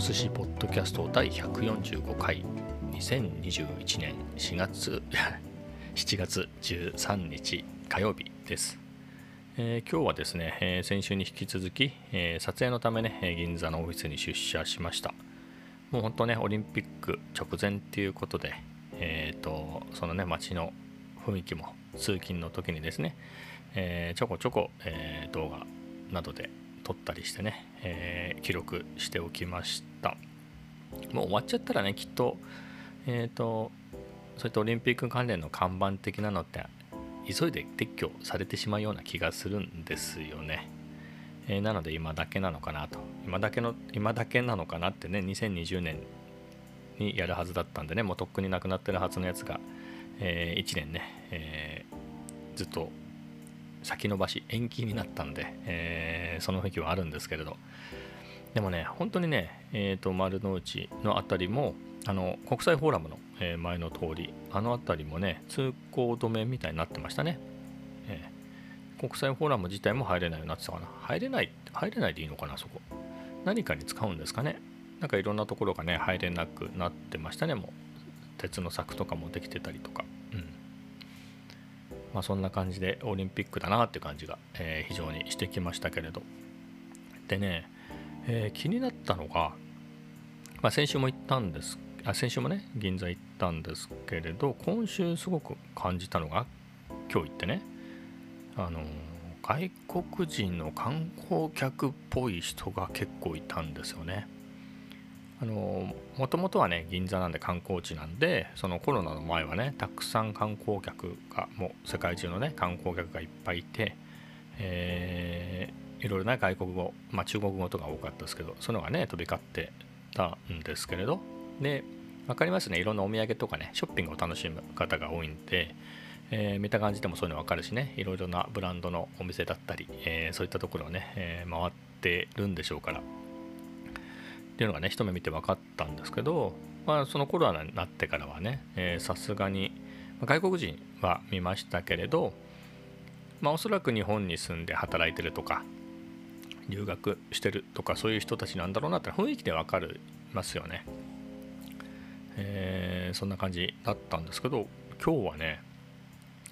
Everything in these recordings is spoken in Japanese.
寿司ポッドキャスト第145回。2021年4月 7月13日火曜日です、えー、今日はですね、えー、先週に引き続き、えー、撮影のためね銀座のオフィスに出社しました。もう本当ねオリンピック直前っていうことでえっ、とそのね街の雰囲気も通勤の時にですね、えちょこちょこ、え動画などで撮ったりしてね、えー、記録しておきました。もう終わっちゃったらねきっとえっ、ー、とそういったオリンピック関連の看板的なのって急いで撤去されてしまうような気がするんですよね、えー、なので今だけなのかなと。今だけの今だけなのかなってね2020年にやるはずだったんでねもうとっくになくなってるはずのやつが、え、1年ね、え、ずっと先延ばし延期になったんで、えー、その雰囲気はあるんですけれど。でもね本当にね、えーと、丸の内の辺りもあの国際フォーラムの、前の通りあの辺りもね通行止めみたいになってましたね、えー、国際フォーラム自体も入れないようになってたかな。入れない入れないでいいのかなそこ。何かに使うんですかね。なんかいろんなところがね入れなくなってましたね。もう鉄の柵とかもできてたりとか。まあ、そんな感じでオリンピックだなって感じが、えー、非常にしてきましたけれどでね、えー、気になったのが、まあ、先週も行ったんですあ先週もね銀座行ったんですけれど今週すごく感じたのが今日行ってねあの外国人の観光客っぽい人が結構いたんですよね。あのもともとはね銀座なんで観光地なんでそのコロナの前はねたくさん観光客がもう世界中のね観光客がいっぱいいて、えー、いろいろな外国語、まあ、中国語とか多かったですけどそういうのがね飛び交ってたんですけれど。で分かりますねいろんなお土産とかねショッピングを楽しむ方が多いんで、えー、見た感じでもそういうの分かるしねいろいろなブランドのお店だったり、えー、そういったところをね、え回ってるんでしょうから。っていうのがね一目見て分かったんですけど、まあ、そのコロナになってからはねさすがに外国人は見ましたけれど、まあ、おそらく日本に住んで働いてるとか留学してるとかそういう人たちなんだろうなって雰囲気で分かりますよね、えー、そんな感じだったんですけど今日はね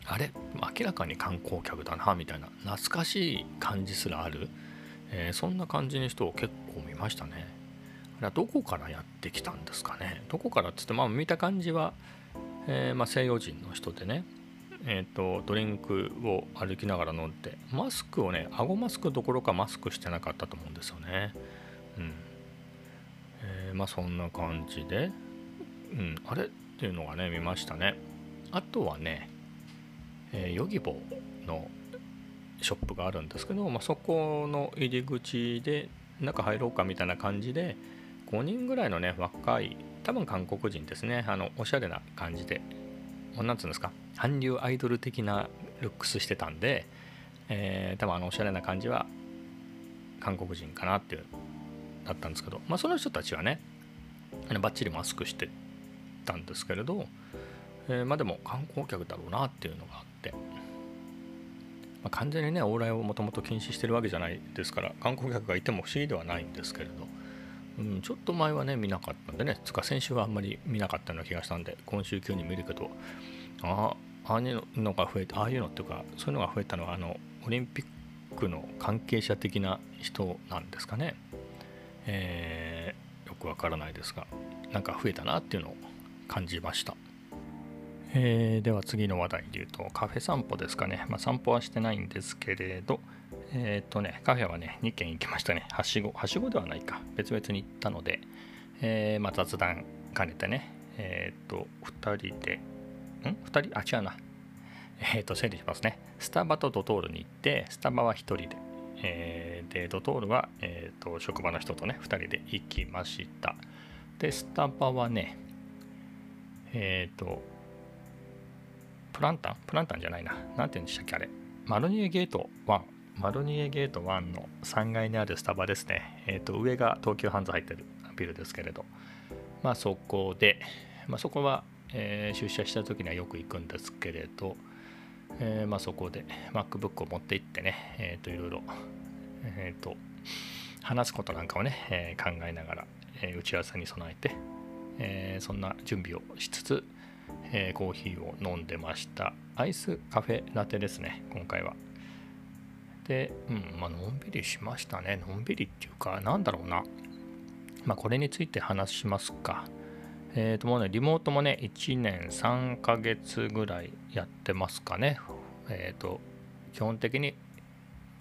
あれ？明らかに観光客だなみたいな懐かしい感じすらある、えー、そんな感じの人を結構見ましたね。どこからやってきたんですかね？どこからっつって、まあ、見た感じは、えー、まあ、西洋人の人でね、えーと、ドリンクを歩きながら飲んでマスクをね顎マスクどころかマスクしてなかったと思うんですよね。うん。えー、まあそんな感じでうん。あれっていうのがね見ましたね。あとはね、えー、ヨギボーのショップがあるんですけど、まあ、そこの入り口で中入ろうかみたいな感じで、5人ぐらいのね若い多分韓国人ですね。あのおしゃれな感じで。何て言うんですか。韓流アイドル的なルックスしてたんで、えー、多分あのおしゃれな感じは韓国人かなっていうだったんですけど、まあ、その人たちはねバッチリマスクしてたんですけれど、えー、まあでも観光客だろうなっていうのがあって、まあ、完全にね往来をもともと禁止してるわけじゃないですから観光客がいても不思議ではないんですけれど。うん、ちょっと前はね見なかったんでねつか先週はあんまり見なかったような気がしたんで今週急に見るけどああああいうのが増えたああいうのっていうかそういうのが増えたのはあのオリンピックの関係者的な人なんですかね、えー、よくわからないですがなんか増えたなっていうのを感じました、えー、では次の話題で言うとカフェ散歩ですかね、まあ、散歩はしてないんですけれどえっ、とね、カフェはね、2軒行きましたね。はしご、はしごではないか。別々に行ったので、えー、まあ、雑談兼ねてね、えっ、と、2人で、ん ?2 人？あ、違うな。えっ、と、整理しますね。スタバとドトールに行って、スタバは1人で、えー、で、ドトールは、えっ、と、職場の人とね、2人で行きました。で、スタバはね、えっ、と、プランタン？プランタンじゃないな。なんて言うんでしたっけあれ。マルニエゲート1マロニエゲート1の3階にあるスタバですね。え、ー、と、上が東急ハンズ入ってるビルですけれど、まあそこで、まあそこは、えー、出社した時にはよく行くんですけれど、えー、まあそこで MacBook を持って行ってね、え、ー、と、いろいろ、えっ、と、話すことなんかをね、え考えながらえ、打ち合わせに備えて、え、そんな準備をしつつ、えコーヒーを飲んでました。アイスカフェラテですね今回は。で。うんまあのんびりしましたね。のんびりっていうかなんだろうな。まあこれについて話しますか。えっ、ともうねリモートもね1年3ヶ月ぐらいやってますかね。えっ、と基本的に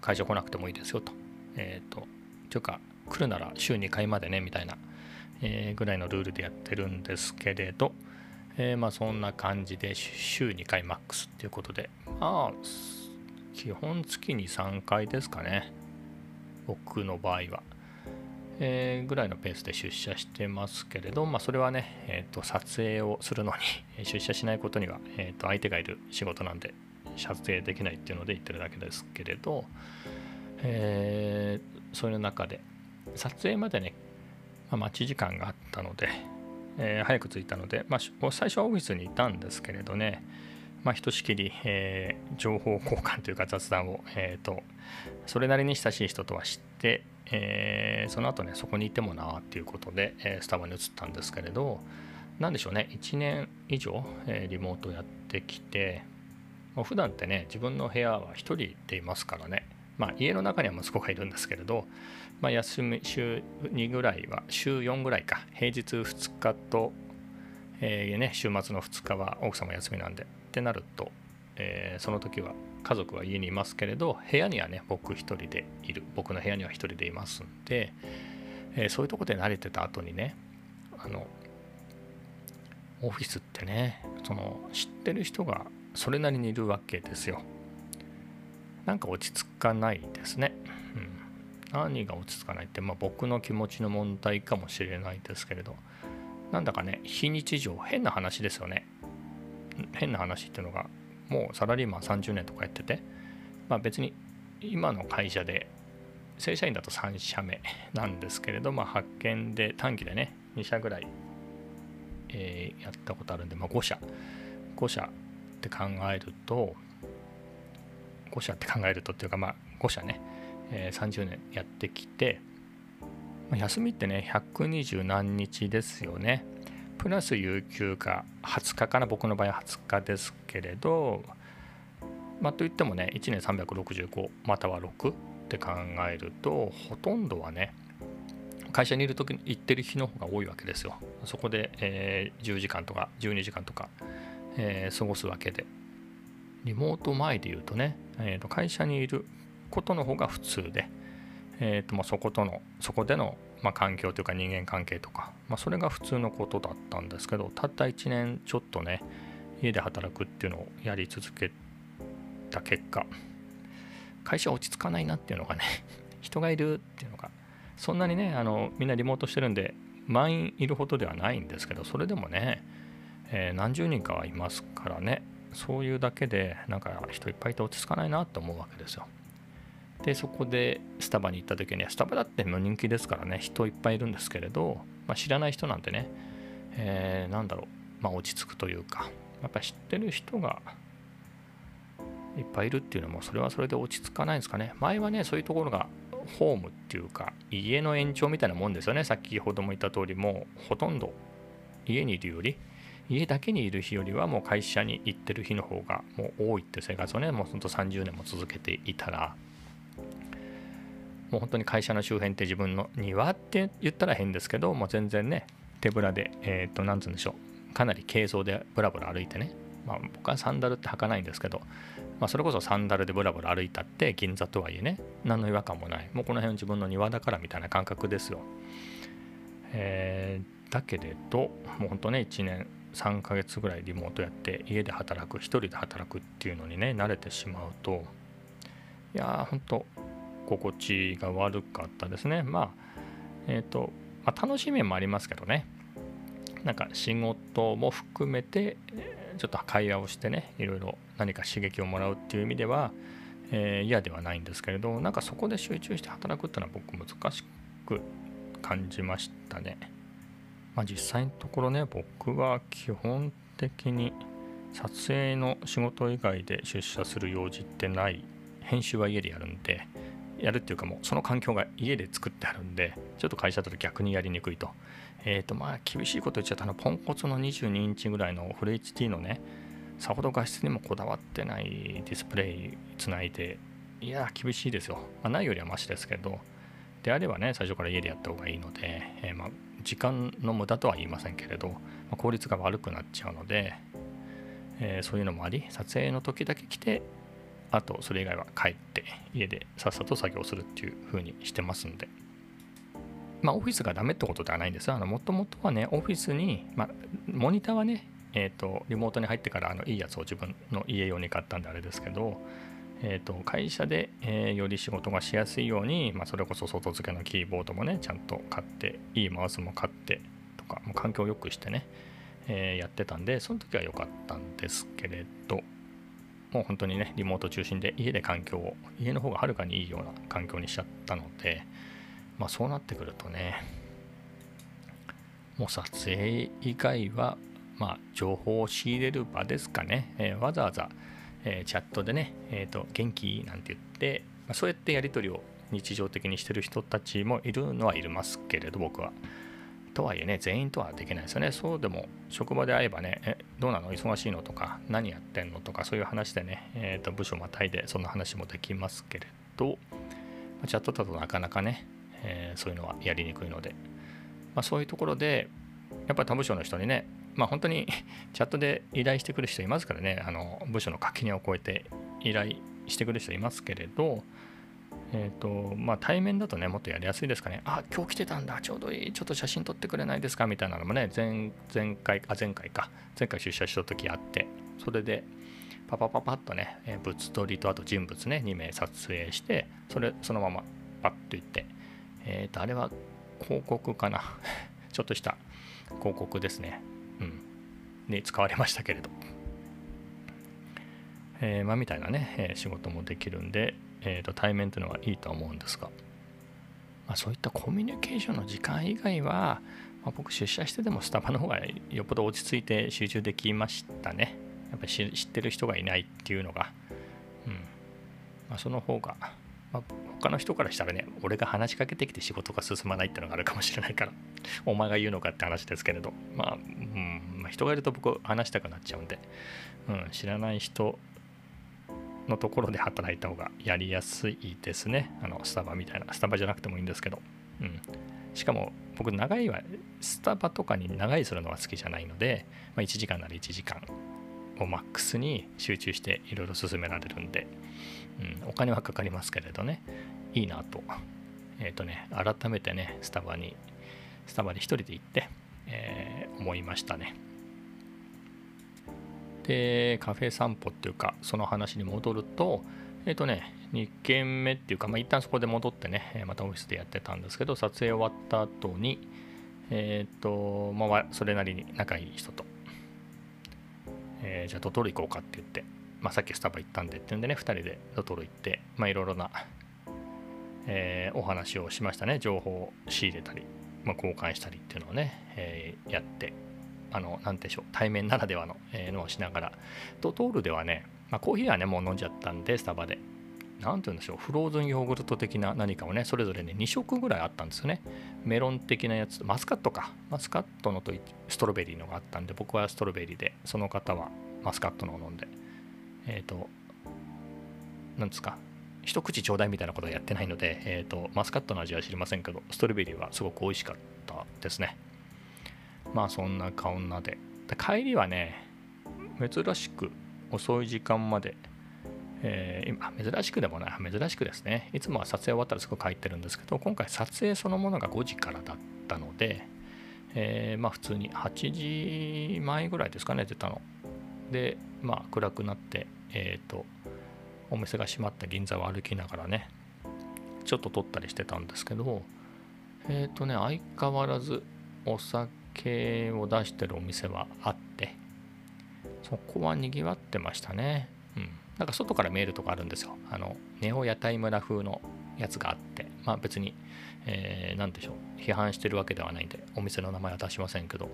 会社来なくてもいいですよと。えっ、とというか来るなら週2回までねみたいな、え、ぐらいのルールでやってるんですけれど、え、まあそんな感じで週2回マックスっていうことで。まあ基本月に3回ですかね。僕の場合は、えー、ぐらいのペースで出社してますけれど、まあ、それはね、えーと、撮影をするのに 出社しないことには、えーと相手がいる仕事なんで撮影できないっていうので言ってるだけですけれど、えー、そういう中で撮影までね、まあ、待ち時間があったので、えー、早く着いたので、まあ、最初はオフィスにいたんですけれどね、まあ、ひとしきり、えー、情報交換というか雑談を、えーと、それなりに親しい人とは知って、えー、その後ねそこにいてもなっていうことで、えー、スタバに移ったんですけれど何でしょうね1年以上、えー、リモートやってきて、まあ、普段ってね自分の部屋は1人でいますからね。まあ、家の中には息子がいるんですけれど、まあ、休み週2ぐらいは週4ぐらいか平日2日と、えーね、週末の2日は奥様休みなんでってなると、えー、その時は家族は家にいますけれど部屋にはね僕一人でいる。僕の部屋には一人でいますんで、えー、そういうとこで慣れてた後にねあのオフィスってねその知ってる人がそれなりにいるわけですよ。なんか落ち着かないですね。うん、何が落ち着かないって、まあ、僕の気持ちの問題かもしれないですけれど、なんだかね、非日常、変な話ですよね。変な話っていうのが、もうサラリーマン30年とかやってて、まあ、別に今の会社で正社員だと3社目なんですけれど、まあ、発見で短期でね2社ぐらい、えー、やったことあるんで、まあ、5社。5社って考えると5社って考えるとっていうかまあ5社ね、えー、30年やってきて、まあ、休みってね120何日ですよね。プラス有給が20日かな僕の場合は20日ですけれどまあといってもね1年365または6って考えるとほとんどはね会社にいる時に行ってる日の方が多いわけですよ。そこで、えー、10時間とか12時間とか、えー、過ごすわけで。リモート前で言うとね、えー、と会社にいることの方が普通で、えーとまあ、そことのそこでの、まあ、環境というか人間関係とか、まあ、それが普通のことだったんですけどたった1年ちょっとね家で働くっていうのをやり続けた結果会社落ち着かないなっていうのがね 人がいるっていうのがそんなにねあのみんなリモートしてるんで満員いるほどではないんですけどそれでもね、えー、何十人かはいますからねそういうだけでなんか人いっぱいいて落ち着かないなと思うわけですよ。でそこでスタバに行った時にスタバだっても人気ですからね。人いっぱいいるんですけれど、まあ、知らない人なんてね、えー、なんだろう、まあ、落ち着くというか。やっぱ知ってる人がいっぱいいるっていうのもそれはそれで落ち着かないんですかね。前はねそういうところがホームっていうか家の延長みたいなもんですよね。先ほども言った通りもうほとんど家にいるより家だけにいる日よりはもう会社に行ってる日の方がもう多いって生活をねもうほんと30年も続けていたらもう本当に会社の周辺って自分の庭って言ったら変ですけどもう全然ね手ぶらでえっ、ー、と何つうんでしょう。かなり軽装でブラブラ歩いてね。まあ僕はサンダルって履かないんですけどまあ、それこそサンダルでブラブラ歩いたって銀座とはいえね。何の違和感もない。もうこの辺自分の庭だからみたいな感覚ですよ、えー、だけれどもうほんとね1年3ヶ月ぐらいリモートやって家で働く1人で働くっていうのにね慣れてしまうといやーほんと心地が悪かったですね。まあえっ、ー、と、まあ、楽しみもありますけどね。なんか仕事も含めてちょっと会話をしてねいろいろ何か刺激をもらうっていう意味では、えー、嫌ではないんですけれどなんかそこで集中して働くっていうのは僕難しく感じましたね。まあ、実際のところね僕は基本的に撮影の仕事以外で出社する用事ってない。編集は家でやるんでやるっていうかもうその環境が家で作ってあるんでちょっと会社だと逆にやりにくいと。えっ、ー、とまあ厳しいこと言っちゃったのポンコツの22インチぐらいのフル HD のねさほど画質にもこだわってないディスプレイつないでいや厳しいですよ、まあ、ないよりはマシですけどであればね最初から家でやった方がいいので、えー、まあ時間の無駄とは言いませんけれど、まあ、効率が悪くなっちゃうので、えー、そういうのもあり撮影の時だけ来てあとそれ以外は帰って家でさっさと作業するっていう風にしてますんで。まあオフィスがダメってことではないんです。よもともとはねオフィスに、まあ、モニターはねえーと、リモートに入ってからあのいいやつを自分の家用に買ったんであれですけど、えーと、会社で、えー、より仕事がしやすいように、まあ、それこそ外付けのキーボードもねちゃんと買っていいマウスも買ってとかもう環境を良くしてね、えー、やってたんでその時は良かったんですけれどもう本当にねリモート中心で家で環境を家の方がはるかにいいような環境にしちゃったのでまあそうなってくるとねもう撮影以外はまあ、情報を仕入れる場ですかね、えー、わざわざ、えー、チャットでね、えーと、元気なんて言って、まあ、そうやってやり取りを日常的にしてる人たちもいるのはいますけれど僕は。とはいえね全員とはできないですよね。そうでも職場で会えばねえどうなの？忙しいの？とか何やってんの？とかそういう話でね、えーと、部署またいでそんな話もできますけれど、ま、チャットだとなかなかね、えー、そういうのはやりにくいので、まあ、そういうところでやっぱり他部署の人にねまあ本当に チャットで依頼してくる人いますからね、あの部署の垣根を越えて依頼してくる人いますけれど、え、ー、と、まあ対面だとね、もっとやりやすいですかね。あ、今日来てたんだ、ちょうどいい、ちょっと写真撮ってくれないですか？みたいなのもね、前前回、あ、前回か、前回出社した時あって、それで、パパパパッとね、え物撮りとあと人物ね、2名撮影して、それ、そのままパッといって、えっ、ー、と、あれは広告かな？ちょっとした広告ですね。うん、に使われましたけれど、えー、まあ、みたいなね、え、仕事もできるんで、えーと、対面というのはいいと思うんですが、まあ、そういったコミュニケーションの時間以外は、まあ、僕出社してでもスタバの方がよっぽど落ち着いて集中できましたね。やっぱり知ってる人がいないっていうのが、うん。まあ、その方がまあ、他の人からしたらね、俺が話しかけてきて仕事が進まないっていうのがあるかもしれないから、お前が言うのかって話ですけれど、まあ、うん。まあ、人がいると僕話したくなっちゃうんで、うん、知らない人のところで働いた方がやりやすいですね。あの、スタバみたいな。スタバじゃなくてもいいんですけど。うん。しかも、僕、長いは、スタバとかに長いするのは好きじゃないので、まあ、1時間なら1時間をマックスに集中していろいろ進められるんで、うん、お金はかかりますけれどね、いいなと。えっ、ー、とね、改めてね、スタバに、スタバに一人で行って、えー、思いましたね。で、カフェ散歩っていうか、その話に戻ると、えっ、ー、とね、2軒目っていうか、まあ、一旦そこで戻ってね、またオフィスでやってたんですけど、撮影終わった後に、えっ、ー、と、まあ、それなりに仲いい人と、えー、じゃあドトール行こうかって言って、まあ、さっきスタバ行ったんでっていうんでね、2人でドトール行って、まあ、いろいろな、え、お話をしましたね。情報を仕入れたり、まあ、交換したりっていうのをね、え、やって、あの、なんでしょう、対面ならではの、えー、のをしながら、ドトールではね、まあ、コーヒーはね、もう飲んじゃったんで、スタバで。なんて言うんでしょう、フローズンヨーグルト的な何かをね、それぞれね、2色ぐらいあったんですよね。メロン的なやつ、マスカットか。マスカットのとストロベリーのがあったんで、僕はストロベリーで、その方はマスカットのを飲んで、えっ、ー、と、なんですか、一口ちょうだいみたいなことはやってないので、えっ、ー、と、マスカットの味は知りませんけど、ストロベリーはすごく美味しかったですね。まあそんなか女で。で帰りはね、珍しく遅い時間まで、えー、今、珍しくでもない、珍しくですね。いつもは撮影終わったらすぐ帰ってるんですけど、今回撮影そのものが5時からだったので、えー、まあ普通に8時前ぐらいですかね、出たの。で、まあ暗くなって、えっ、ー、と、お店が閉まった銀座を歩きながらね、ちょっと撮ったりしてたんですけど、えっ、とね、相変わらずお酒を出してるお店はあって、そこは賑わってましたね。うん。なんか外から見えるとこあるんですよ。あの、ネオ屋台村風のやつがあって、まあ別に、えー、でしょう、批判してるわけではないんで、お店の名前は出しませんけど、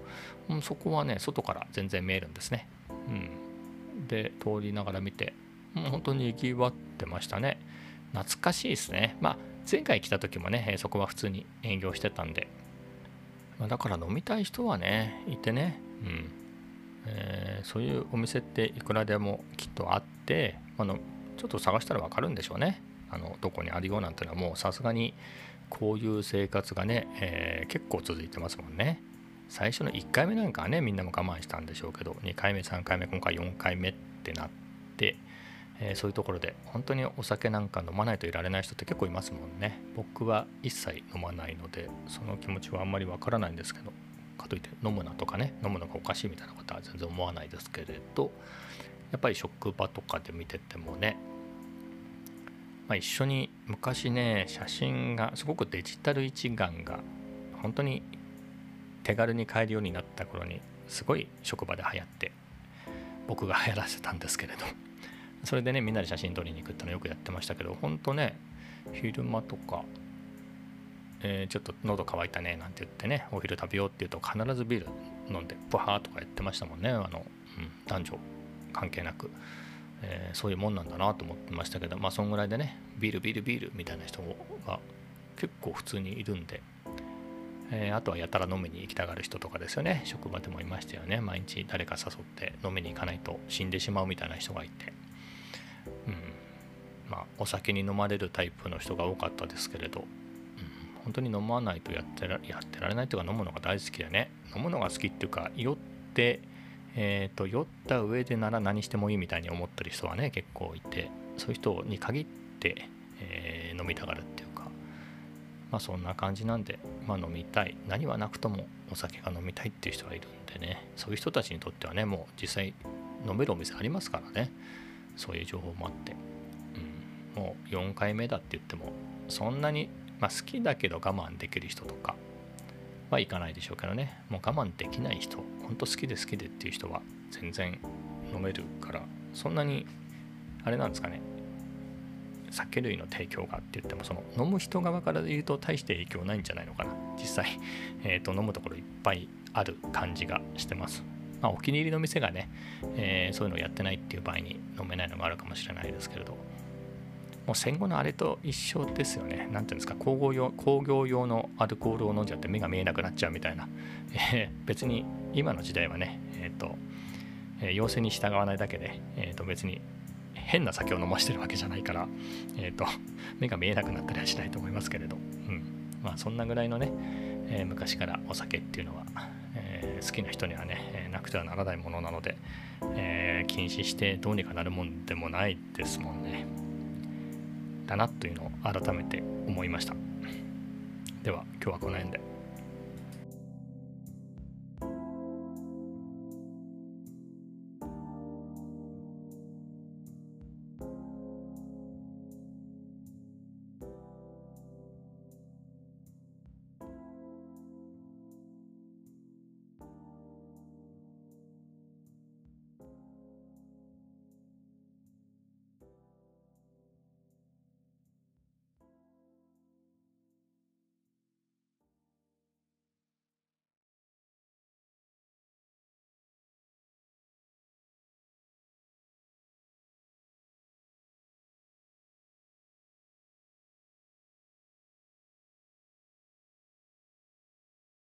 うん、そこはね、外から全然見えるんですね。うん。で、通りながら見て、もう本当に賑わってましたね。懐かしいですねまあ前回来た時もねそこは普通に営業してたんで、まあ、だから飲みたい人はねいてね。うん。えー、そういうお店っていくらでもきっとあってあのちょっと探したら分かるんでしょうね。あのどこにあるよなんてのはもうさすがにこういう生活がね、えー、結構続いてますもんね。最初の1回目なんかはねみんなも我慢したんでしょうけど2回目3回目今回4回目ってなって、えー、そういうところで本当にお酒なんか飲まないといられない人って結構いますもんね。僕は一切飲まないのでその気持ちはあんまりわからないんですけどかといって飲むなとかね飲むのがおかしいみたいなことは全然思わないですけれどやっぱり職場とかで見ててもねまあ、一緒に昔ね写真がすごくデジタル一眼が本当に手軽に買えるようになった頃にすごい職場で流行って僕が流行らせたんですけれど。それでねみんなで写真撮りに行くってのよくやってましたけど本当ね昼間とか、えー、ちょっと喉乾いたねなんて言ってねお昼食べようって言うと必ずビール飲んでブハーとかやってましたもんねあの、うん、男女関係なく、えー、そういうもんなんだなと思ってましたけどまあそんぐらいでねビールビールビールみたいな人が結構普通にいるんでえー、あとはやたら飲みに行きたがる人とかですよね。職場でもいましたよね。毎日誰か誘って飲みに行かないと死んでしまうみたいな人がいて、うん、まあお酒に飲まれるタイプの人が多かったですけれど、うん、本当に飲まないとやってらやってられないというか飲むのが大好きでね。飲むのが好きっていうか酔ってえーと、酔った上でなら何してもいいみたいに思ってる人はね結構いて。そういう人に限って、えー、飲みたがるっていうか。まあそんな感じなんで、まあ飲みたい。何はなくともお酒が飲みたいっていう人がいるんでね、そういう人たちにとってはね、もう実際飲めるお店ありますからね、そういう情報もあって、うん、もう4回目だって言っても、そんなに、まあ、好きだけど我慢できる人とかはいかないでしょうけどね、もう我慢できない人、本当好きで好きでっていう人は全然飲めるから、そんなに、あれなんですかね、酒類の提供がって言ってもその飲む人側から言うと大して影響ないんじゃないのかな。実際、えーと、飲むところいっぱいある感じがしてます、まあ、お気に入りの店がね、えー、そういうのをやってないっていう場合に飲めないのがあるかもしれないですけれどもう戦後のあれと一緒ですよね。なんていうんですか、工業用工業用のアルコールを飲んじゃって目が見えなくなっちゃうみたいな。えー、別に今の時代はね、えっ、ー、と、えー、要請に従わないだけで、えー、と別に変な酒を飲ましてるわけじゃないから、えーと、目が見えなくなったりはしないと思いますけれど、うんまあ、そんなぐらいのね、え、昔からお酒っていうのは、好きな人にはね、なくてはならないものなので、えー、禁止してどうにかなるもんでもないですもんね。だなというのを改めて思いました。では今日はこの辺で。